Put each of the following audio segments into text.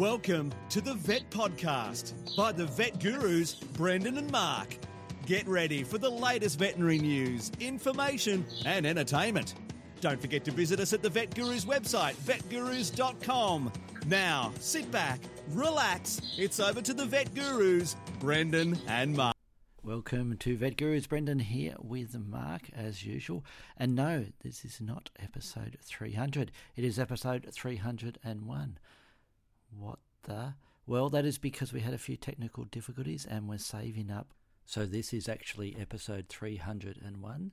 Welcome to the Vet Podcast by the Vet Gurus, Brendan and Mark. Get ready for the latest veterinary news, information, and entertainment. Don't forget to visit us at the Vet Gurus website, vetgurus.com. Now, sit back, relax. It's over to the Vet Gurus, Brendan and Mark. Welcome to Vet Gurus. Brendan here with Mark as usual. And no, this is not episode 300. It is episode 301. What the? Well, that is because we had a few technical difficulties and we're saving up. So this is actually episode 301,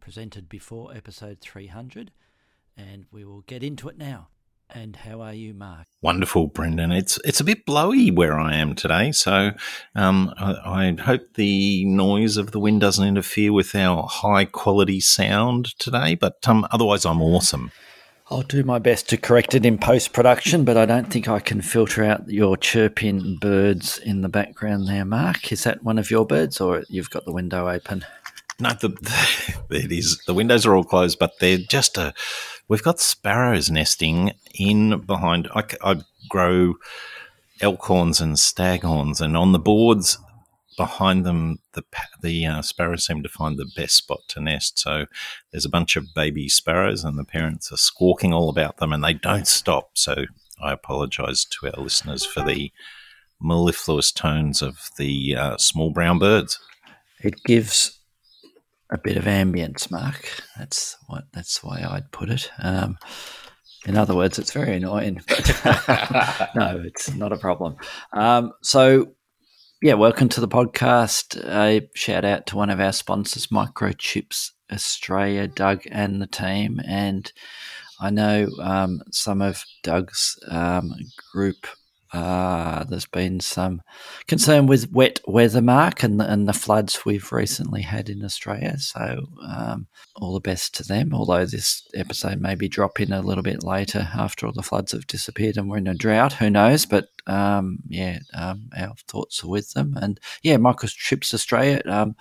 presented before episode 300. And we will get into it now. And how are you, Mark? Wonderful, Brendan. It's it's a bit blowy where I am today, so um, I, I, hope the noise of the wind doesn't interfere with our high quality sound today. But um, otherwise, I'm awesome. I'll do my best to correct it in post production, but I don't think I can filter out your chirping birds in the background there, Mark. Is that one of your birds, or you've got the window open? No, the, the, it is. The windows are all closed, but they're just a. We've got sparrows nesting in behind. I, I grow elkhorns and staghorns, and on the boards behind them, the the uh, sparrows seem to find the best spot to nest. So there's a bunch of baby sparrows, and the parents are squawking all about them, and they don't stop. So I apologise to our listeners for the mellifluous tones of the uh, small brown birds. It gives a bit of ambience, Mark. That's what. That's why I'd put it. Um, in other words, it's very annoying. no, it's not a problem. Um, so yeah, welcome to the podcast. A shout out to one of our sponsors, Microchips Australia, Doug and the team. And I know um, some of Doug's um, group uh, there's been some concern with wet weather, Mark, and the, and the floods we've recently had in Australia. So, um, all the best to them. Although this episode may be dropping a little bit later after all the floods have disappeared and we're in a drought. Who knows? But um, yeah, um, our thoughts are with them. And yeah, Microchips Australia, um,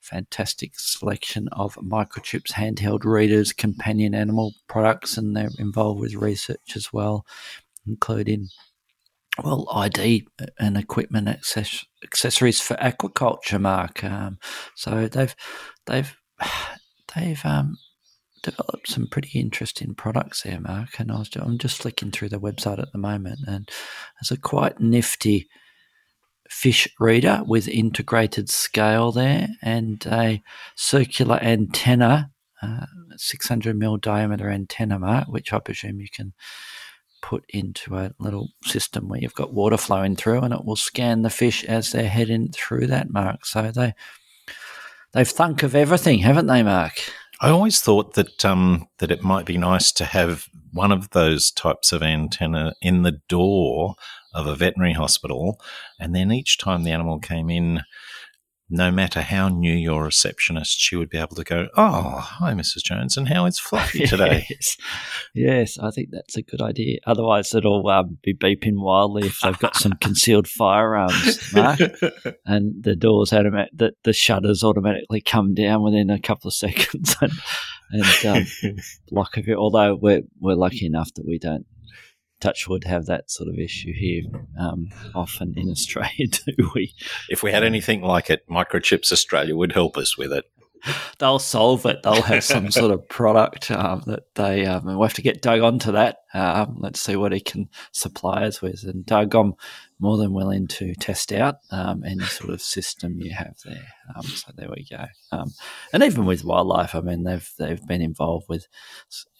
fantastic selection of microchips, handheld readers, companion animal products, and they're involved with research as well, including well, ID and equipment access, accessories for aquaculture, Mark. Um, so they've they've they've um, developed some pretty interesting products there, Mark. And I was I'm just flicking through the website at the moment, and there's a quite nifty fish reader with integrated scale there and a circular antenna, uh, 600 mil diameter antenna, Mark, which I presume you can put into a little system where you've got water flowing through and it will scan the fish as they're heading through that mark. So they they've thunk of everything, haven't they, Mark? I always thought that um, that it might be nice to have one of those types of antenna in the door of a veterinary hospital, and then each time the animal came in, no matter how new your receptionist, she would be able to go, Oh, hi, Mrs. Jones, and how is Fluffy today? yes. yes, I think that's a good idea. Otherwise, it'll um, be beeping wildly if they've got some concealed firearms, Mark. and the doors, automatic, the, the shutters automatically come down within a couple of seconds and, and um, block of it. Although we're, we're lucky enough that we don't Touchwood have that sort of issue here um, often in Australia, do we? If we had anything like it, Microchips Australia would help us with it. They'll solve it. They'll have some sort of product um, that they. Um, we'll have to get Doug onto that. Um, let's see what he can supply us with. And Doug, I'm more than willing to test out um, any sort of system you have there. Um, so there we go. Um, and even with wildlife, I mean, they've they've been involved with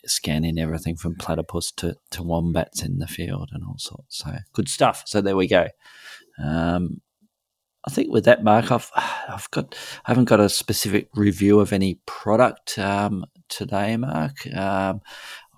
scanning everything from platypus to, to wombats in the field and all sorts. So good stuff. So there we go. Um, I think with that, Mark, I've I've got I haven't got a specific review of any product um, today, Mark. Um,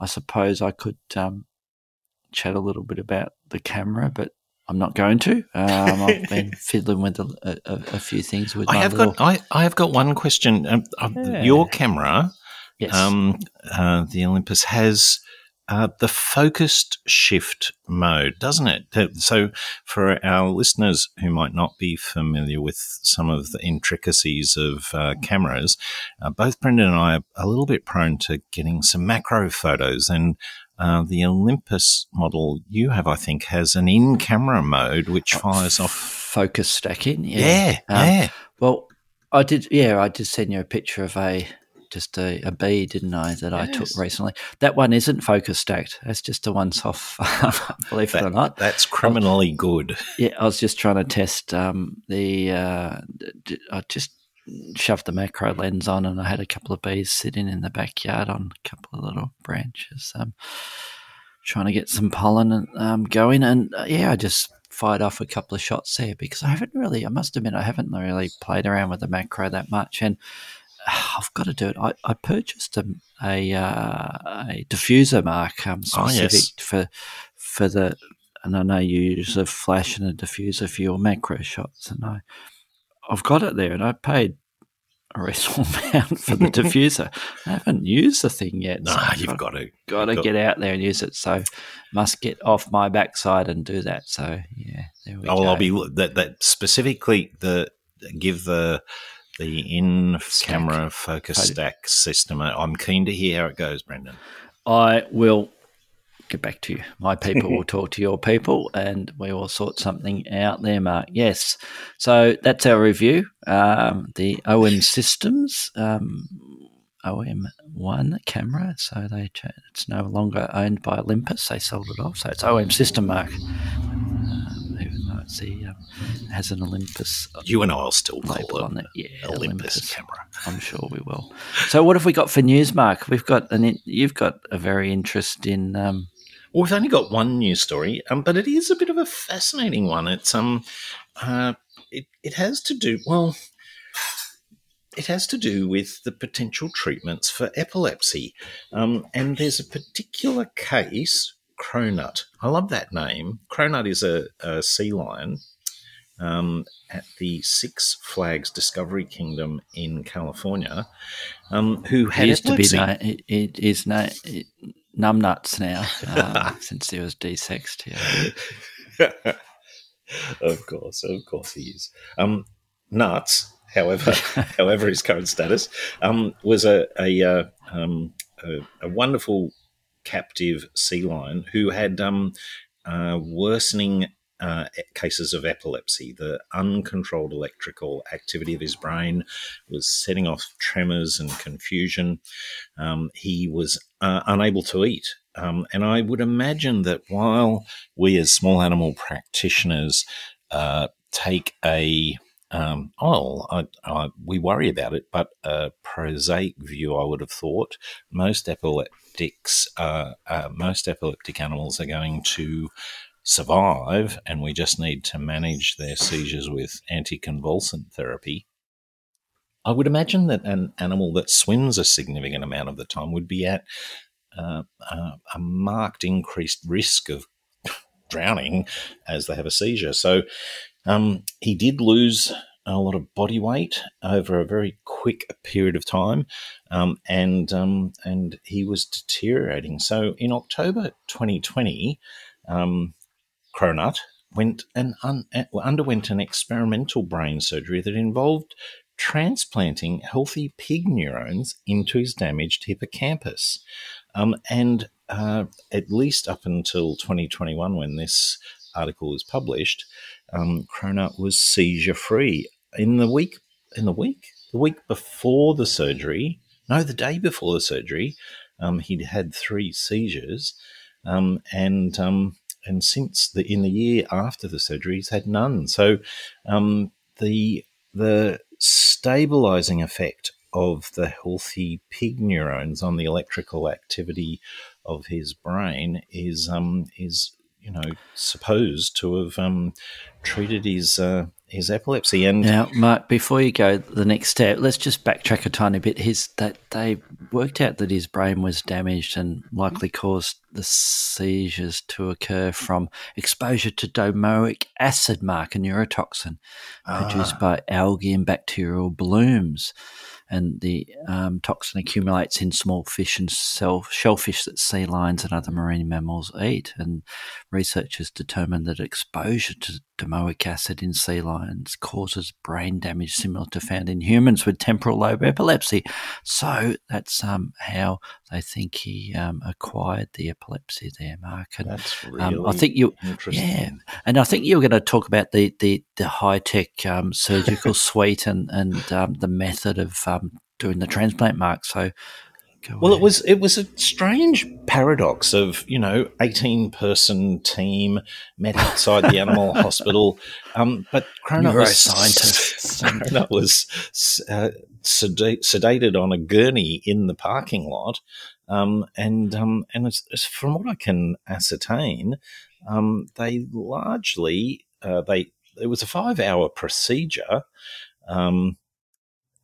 I suppose I could chat a little bit about the camera, but I'm not going to. Um, I've been fiddling with a, a, a, few things with. I have little... got. I, I have got one question. Um, yeah. Your camera, yes. um, uh, the Olympus has uh, the focused shift mode, doesn't it? So, for our listeners who might not be familiar with some of the intricacies of uh, cameras, uh, both Brendan and I are a little bit prone to getting some macro photos. And uh, the Olympus model you have, I think, has an in-camera mode which fires off focus stacking. Yeah, Yeah, Um, yeah. Well, I did. Yeah, I did send you a picture of a just a, a bee, didn't I? That I took recently. That one isn't focus stacked. That's just a once off. believe it or not. That's criminally good. Yeah, I was just trying to test um, the. Uh, I just shoved the macro lens on, and I had a couple of bees sitting in the backyard on a couple of little branches, um, trying to get some pollen um, going. And uh, yeah, I just fired off a couple of shots there because I haven't really. I must admit, I haven't really played around with the macro that much, and I've got to do it. I, I purchased a a, uh, a diffuser mark um, Oh, specific yes. for for the and I know you use a flash and a diffuser for your macro shots, and I, I've got it there, and I paid a reasonable amount for the diffuser. I haven't used the thing yet. No, so you've I've got to. got to get out there and use it. So must get off my backside and do that. So yeah, there we Oh, go. I'll be that that specifically the give the the in camera focus stack system. I'm keen to hear how it goes, Brendan. I will get back to you. My people will talk to your people and we will sort something out there, Mark. Yes. So that's our review. Um, the OM Systems um, OM1 camera. So they it's no longer owned by Olympus. They sold it off. So it's OM System, Mark. Um, even though it's the, um, has an Olympus You and I'll still label it on it. Yeah, Olympus, Olympus. camera. I'm sure we will. So, what have we got for news, Mark? We've got an. You've got a very interest in. Um, Well, we've only got one news story, um, but it is a bit of a fascinating one. It's um, uh, it it has to do well. It has to do with the potential treatments for epilepsy, um, and there's a particular case, Cronut. I love that name. Cronut is a, a sea lion um, at the Six Flags Discovery Kingdom in California, um, who it had used to be. epilepsy. It, it is no. It, numbnuts now, um, since he was desexed. Yeah. of course, of course he is. Um, Nuts, however, however his current status, um, was a a, uh, um, a a wonderful captive sea lion who had um, uh, worsening uh, cases of epilepsy. The uncontrolled electrical activity of his brain was setting off tremors and confusion. Um, he was uh, unable to eat. Um, and I would imagine that while we as small animal practitioners uh, take a um, oh, I, I, we worry about it, but a prosaic view, I would have thought most epileptics, uh, uh, most epileptic animals are going to survive, and we just need to manage their seizures with anticonvulsant therapy. I would imagine that an animal that swims a significant amount of the time would be at uh, uh, a marked increased risk of drowning as they have a seizure. So um, he did lose a lot of body weight over a very quick period of time, um, and um, and he was deteriorating. So in October 2020, um, Cronut went and un- underwent an experimental brain surgery that involved transplanting healthy pig neurons into his damaged hippocampus. Um, and uh, at least up until 2021, when this article was published, um, Cronut was seizure free. In the week, in the week, the week before the surgery, no, the day before the surgery, um, he'd had three seizures, um, and um, and since the in the year after the surgery, he's had none. So um, the the stabilizing effect of the healthy pig neurons on the electrical activity of his brain is um, is you know supposed to have um, treated his uh, his epilepsy and Now, Mark, before you go the next step, let's just backtrack a tiny bit. His that they worked out that his brain was damaged and likely caused the seizures to occur from exposure to domoic acid, Mark, a neurotoxin produced ah. by algae and bacterial blooms. And the um, toxin accumulates in small fish and shellfish that sea lions and other marine mammals eat. And researchers determined that exposure to domoic acid in sea lions causes brain damage similar to found in humans with temporal lobe epilepsy. So that's um, how they think he um, acquired the epilepsy there, Mark. And, that's really um, I think you, yeah, and I think you were going to talk about the the, the high tech um, surgical suite and and um, the method of um, doing the transplant, Mark. So well, ahead. it was it was a strange paradox of you know eighteen person team met outside the animal hospital, um, but Cronut was scientist. Cronut was uh, sedated on a gurney in the parking lot, um, and um, and it's, it's from what I can ascertain, um, they largely uh, they it was a five hour procedure. Um,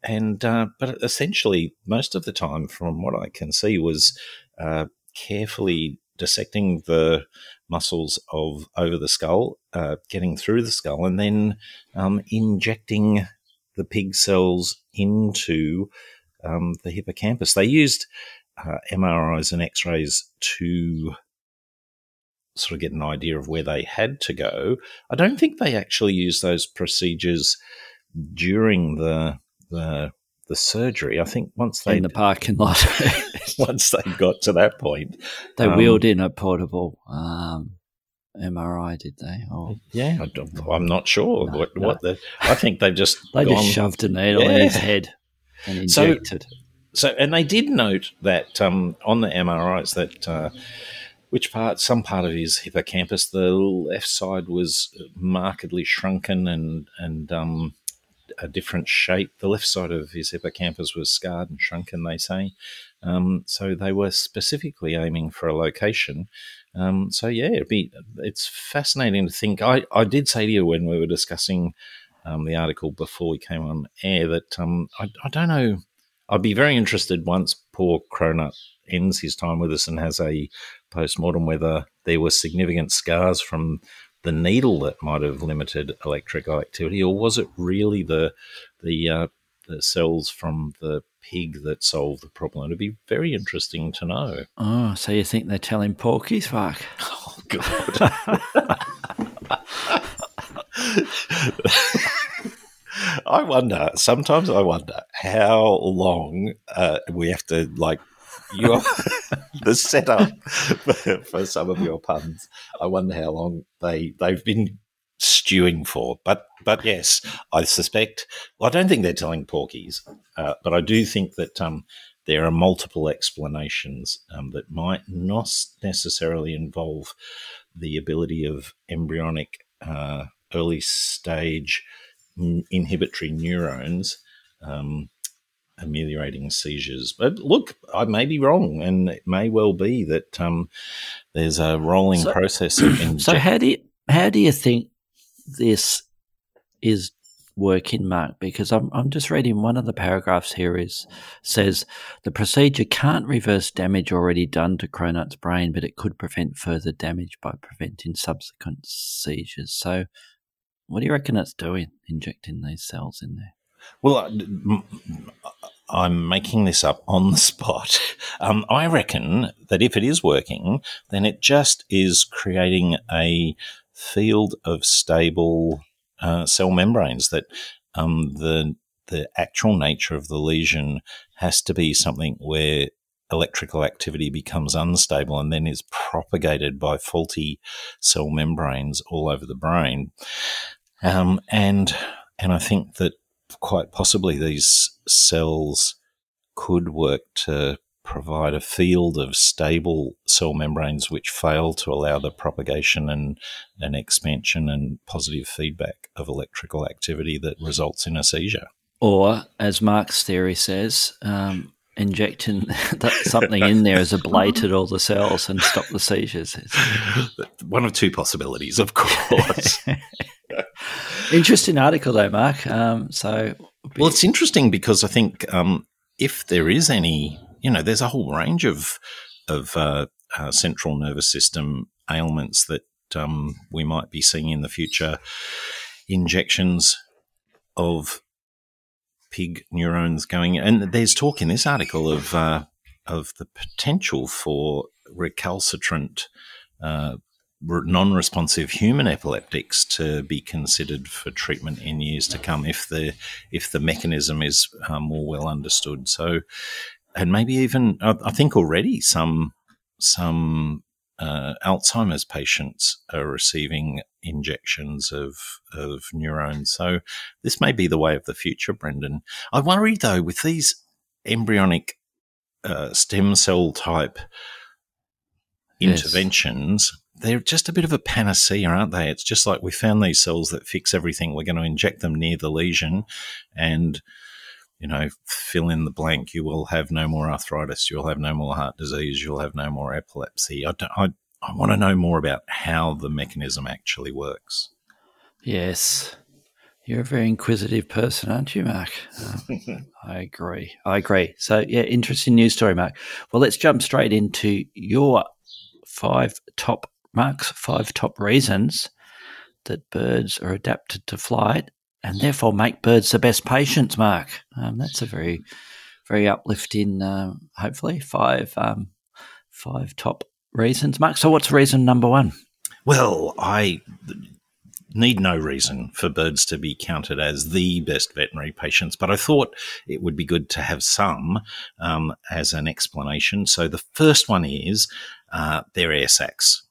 and uh, but essentially most of the time from what i can see was uh, carefully dissecting the muscles of over the skull uh, getting through the skull and then um, injecting the pig cells into um, the hippocampus. They used uh, mris and x-rays to sort of get an idea of where they had to go. I don't think they actually used those procedures during the the the surgery. I think once they in the parking lot, once they got to that point, they um, wheeled in a portable um, MRI. Did they? Or, yeah, I, am not sure no, what, no. what the. I think they've just they gone, just shoved a needle yeah. in his head and injected. So, so and they did note that um, on the MRIs that. Uh, which part, some part of his hippocampus, the left side was markedly shrunken and and um, a different shape. The left side of his hippocampus was scarred and shrunken, they say. Um, so they were specifically aiming for a location. Um, so yeah, be, it's fascinating to think. I, I did say to you when we were discussing um, the article before we came on air that um, I, I, don't know. I'd be very interested once poor Cronut ends his time with us and has a post mortem whether there were significant scars from the needle that might have limited electrical activity, or was it really the the uh, the cells from the pig that solved the problem? It'd be very interesting to know. Oh, so you think they're telling porkies, fuck? Oh God. I wonder. Sometimes I wonder how long uh, we have to like your the setup for, for, some of your puns. I wonder how long they they've been stewing for. But but yes, I suspect. Well, I don't think they're telling porkies, uh, but I do think that um, there are multiple explanations um, that might not necessarily involve the ability of embryonic uh, early stage inhibitory neurons. Um, ameliorating seizures. But look, I may be wrong, and it may well be that um, there's a rolling so, process. So how do you how do you think this is working, Mark? Because I'm I'm just reading one of the paragraphs here is says the procedure can't reverse damage already done to Cronut's brain, but it could prevent further damage by preventing subsequent seizures. So, what do you reckon it's doing, injecting these cells in there? Well, I'm making this up on the spot. Um, I reckon that if it is working, then it just is creating a field of stable uh, cell membranes that um, the the actual nature of the lesion has to be something where electrical activity becomes unstable and then is propagated by faulty cell membranes all over the brain. Um, and and I think that quite possibly these cells could work to provide a field of stable cell membranes which fail to allow the propagation and, and expansion and positive feedback of electrical activity that results in a seizure. Or, as Mark's theory says, um, injecting something in there has ablated all the cells and stopped the seizures. One of two possibilities, of course. Interesting article, though, Mark. Um, so, well, it's interesting because I think um, if there is any, you know, there's a whole range of of uh, uh, central nervous system ailments that um, we might be seeing in the future. Injections of pig neurons going. And there's talk in this article of uh, of the potential for recalcitrant. Uh, non-responsive human epileptics to be considered for treatment in years to come if the if the mechanism is uh, more well understood. So, and maybe even I think already some some uh, Alzheimer's patients are receiving injections of of neurons. So this may be the way of the future, Brendan. I worry though with these embryonic uh, stem cell type yes. interventions. They're just a bit of a panacea, aren't they? It's just like we found these cells that fix everything. We're going to inject them near the lesion, and you know, fill in the blank. You will have no more arthritis. You'll have no more heart disease. You'll have no more epilepsy. I, I, I want to know more about how the mechanism actually works. Yes. You're a very inquisitive person, aren't you, Mark? Um, I agree. I agree. So, yeah, interesting news story, Mark. Well, let's jump straight into your five top marks, five top reasons that birds are adapted to flight and therefore make birds the best patients, Mark. Um, that's a very, very uplifting, uh, hopefully, five, um, five top reasons, Mark. So, what's reason number one? Well, I need no reason for birds to be counted as the best veterinary patients, but I thought it would be good to have some um, as an explanation. So, the first one is uh, their air sacs.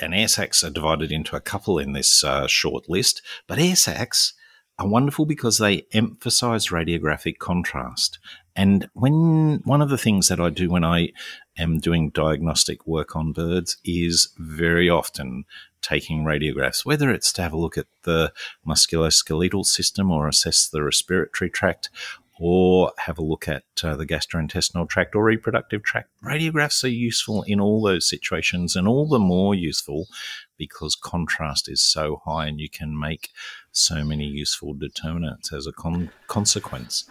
And air sacs are divided into a couple in this uh, short list, but air sacs are wonderful because they emphasize radiographic contrast. And when one of the things that I do when I am doing diagnostic work on birds is very often taking radiographs, whether it's to have a look at the musculoskeletal system or assess the respiratory tract or have a look at uh, the gastrointestinal tract or reproductive tract. Radiographs are useful in all those situations and all the more useful because contrast is so high and you can make so many useful determinants as a con- consequence.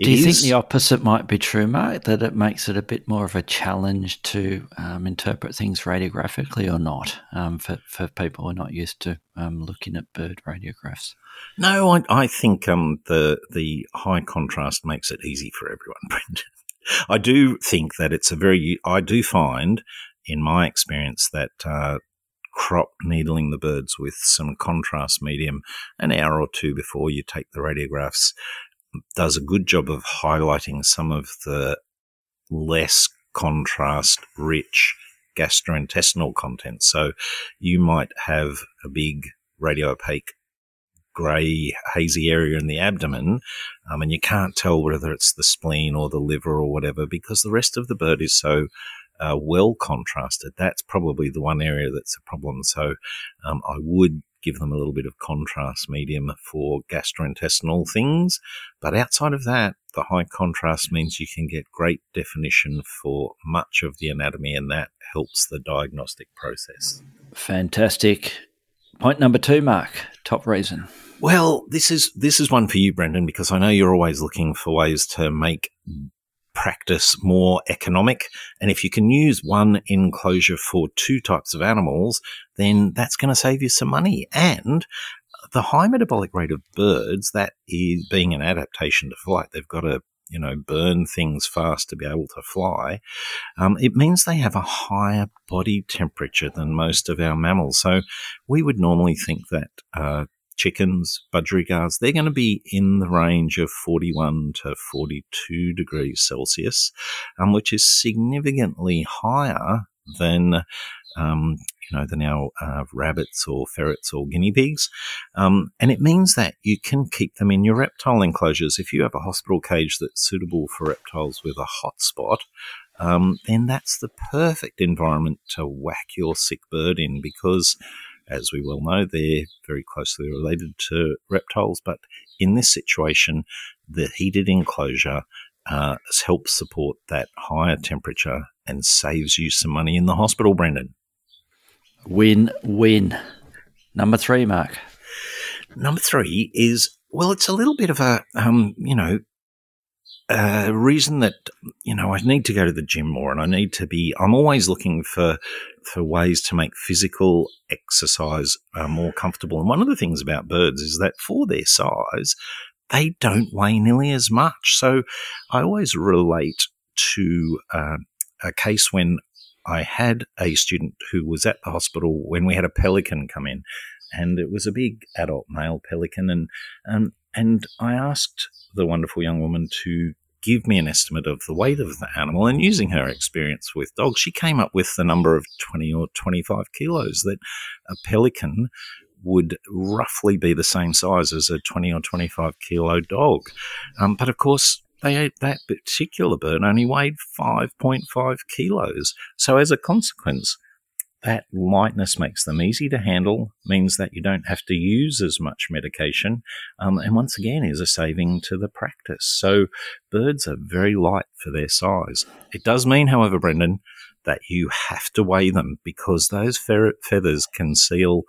Do you think the opposite might be true, Mark? That it makes it a bit more of a challenge to um, interpret things radiographically or not um, for, for people who are not used to um, looking at bird radiographs? No, I, I think um, the the high contrast makes it easy for everyone, Brendan. I do think that it's a very, I do find in my experience that uh, crop needling the birds with some contrast medium an hour or two before you take the radiographs does a good job of highlighting some of the less contrast rich gastrointestinal content. So you might have a big radio opaque grey hazy area in the abdomen um, and you can't tell whether it's the spleen or the liver or whatever because the rest of the bird is so uh, well contrasted, that's probably the one area that's a problem. So um, I would give them a little bit of contrast medium for gastrointestinal things. But outside of that, the high contrast means you can get great definition for much of the anatomy, and that helps the diagnostic process. Fantastic. Point number two, Mark. Top reason. Well, this is this is one for you, Brendan, because I know you're always looking for ways to make practice more economic. And if you can use one enclosure for two types of animals, then that's going to save you some money. And the high metabolic rate of birds, that is being an adaptation to flight, they've got to you know, burn things fast to be able to fly, um, it means they have a higher body temperature than most of our mammals. So we would normally think that uh, chickens, budgerigars, they're going to be in the range of 41 to 42 degrees Celsius, um, which is significantly higher than um, you know, than our uh, rabbits or ferrets or guinea pigs. Um, and it means that you can keep them in your reptile enclosures. If you have a hospital cage that's suitable for reptiles with a hot spot, um, then that's the perfect environment to whack your sick bird in because as we well know, they're very closely related to reptiles. But in this situation, the heated enclosure uh, helps support that higher temperature and saves you some money in the hospital, Brendan. Win win. Number three, Mark. Number three is well, it's a little bit of a um, you know a reason that you know I need to go to the gym more, and I need to be. I'm always looking for for ways to make physical exercise uh, more comfortable. And one of the things about birds is that for their size, they don't weigh nearly as much. So I always relate to uh, a case when I had a student who was at the hospital when we had a pelican come in, and it was a big adult male pelican, and um, and I asked the wonderful young woman to give me an estimate of the weight of the animal. And using her experience with dogs, she came up with the number of 20 or 25 kilos that a pelican would roughly be the same size as a 20 or 25 kilo dog. Um, but of course, they ate that particular bird only weighed 5.5 kilos. So as a consequence, that lightness makes them easy to handle, means that you don't have to use as much medication, um, and once again is a saving to the practice. So birds are very light for their size. It does mean, however, Brendan, that you have to weigh them because those ferret feathers conceal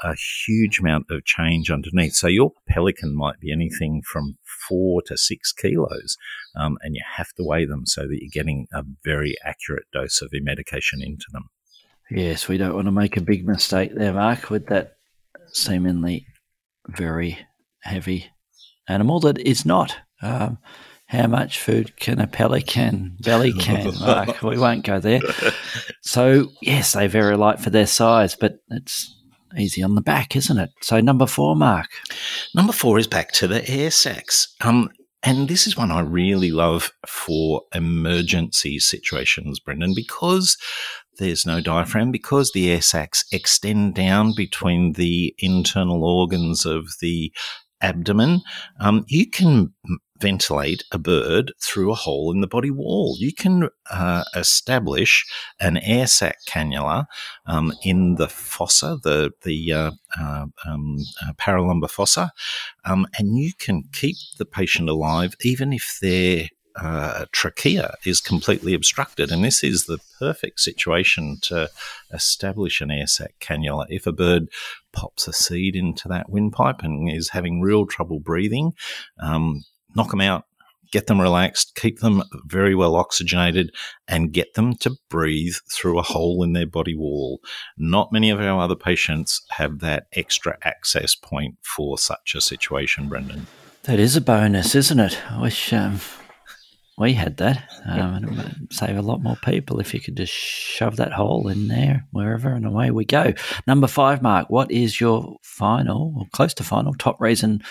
a huge amount of change underneath. So your pelican might be anything from four to six kilos, um, and you have to weigh them so that you're getting a very accurate dose of your medication into them. Yes, we don't want to make a big mistake there, Mark, with that seemingly very heavy animal that is not. Um, how much food can a pelican belly can, Mark? we won't go there. So, yes, they're very light for their size, but it's easy on the back, isn't it? So, number four, Mark. Number four is back to the air sacs. Um, and this is one I really love for emergency situations, Brendan, because there's no diaphragm because the air sacs extend down between the internal organs of the abdomen. Um, you can ventilate a bird through a hole in the body wall. You can uh, establish an air sac cannula um, in the fossa, the the uh, uh, um, uh, paralumbar fossa, um, and you can keep the patient alive even if they're uh, trachea is completely obstructed. And this is the perfect situation to establish an air sac cannula. If a bird pops a seed into that windpipe and is having real trouble breathing, um, knock them out, get them relaxed, keep them very well oxygenated, and get them to breathe through a hole in their body wall. Not many of our other patients have that extra access point for such a situation, Brendan. That is a bonus, isn't it? I wish um, we had that. Um, it would save a lot more people if you could just shove that hole in there, wherever, and away we go. Number five, Mark, what is your final, or close to final, top reason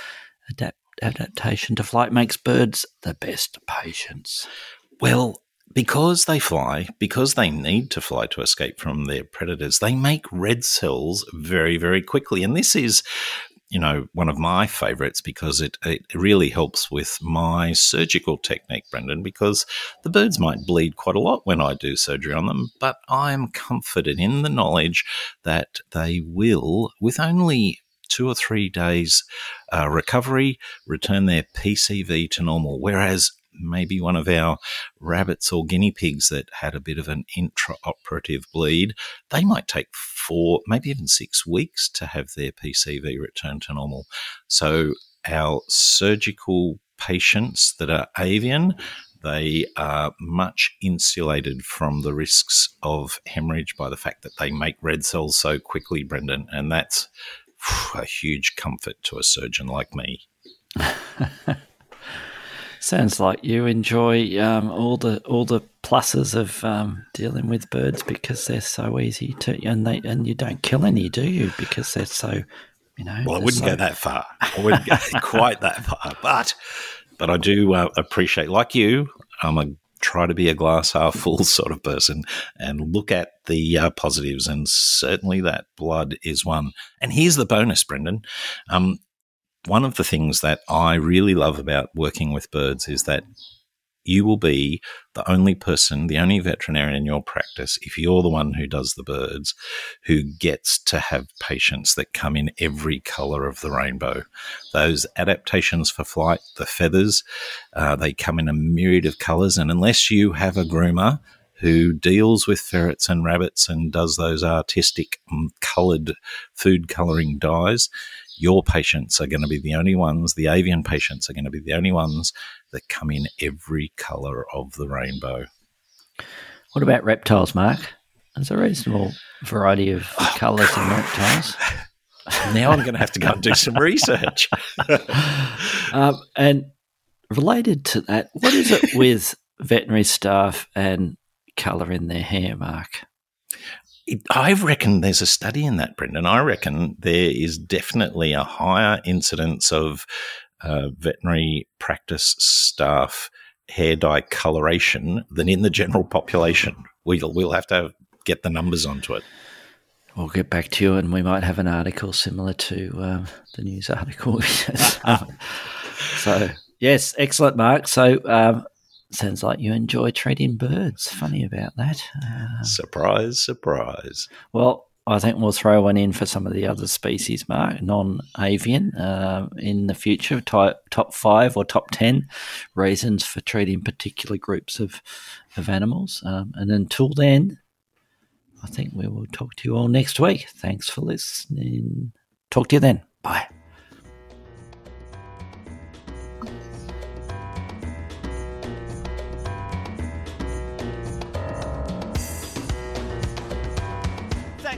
adapt- adaptation to flight makes birds the best patients? Well, because they fly, because they need to fly to escape from their predators, they make red cells very, very quickly. And this is you know, one of my favorites because it, it really helps with my surgical technique, Brendan, because the birds might bleed quite a lot when I do surgery on them, but I am comforted in the knowledge that they will, with only two or three days uh, recovery, return their PCV to normal. Whereas maybe one of our rabbits or guinea pigs that had a bit of an intraoperative bleed, they might take four, maybe even six weeks to have their PCV return to normal. So our surgical patients that are avian, they are much insulated from the risks of hemorrhage by the fact that they make red cells so quickly, Brendan. And that's a huge comfort to a surgeon like me. Sounds like you enjoy um, all the all the pluses of um, dealing with birds because they're so easy to and they and you don't kill any, do you? Because they're so you know. Well, I wouldn't so... go that far. I wouldn't go quite that far, but but I do uh, appreciate, like you, I'm a try to be a glass half full sort of person and look at the uh, positives, and certainly that blood is one. And here's the bonus, Brendan. Um, one of the things that I really love about working with birds is that you will be the only person, the only veterinarian in your practice, if you're the one who does the birds, who gets to have patients that come in every color of the rainbow. Those adaptations for flight, the feathers, uh, they come in a myriad of colors. And unless you have a groomer who deals with ferrets and rabbits and does those artistic um, colored food coloring dyes, your patients are going to be the only ones, the avian patients are going to be the only ones that come in every color of the rainbow. What about reptiles, Mark? There's a reasonable variety of colors in reptiles. now I'm going to have to go and do some research. um, and related to that, what is it with veterinary staff and colour in their hair, Mark? I reckon there's a study in that, Brendan. I reckon there is definitely a higher incidence of uh, veterinary practice staff hair dye coloration than in the general population. We'll, we'll have to get the numbers onto it. We'll get back to you, and we might have an article similar to um, the news article. so, yes, excellent, Mark. So, um, Sounds like you enjoy treating birds. Funny about that. Uh, surprise, surprise. Well, I think we'll throw one in for some of the other species, Mark, non avian, uh, in the future, type, top five or top 10 reasons for treating particular groups of, of animals. Um, and until then, I think we will talk to you all next week. Thanks for listening. Talk to you then. Bye.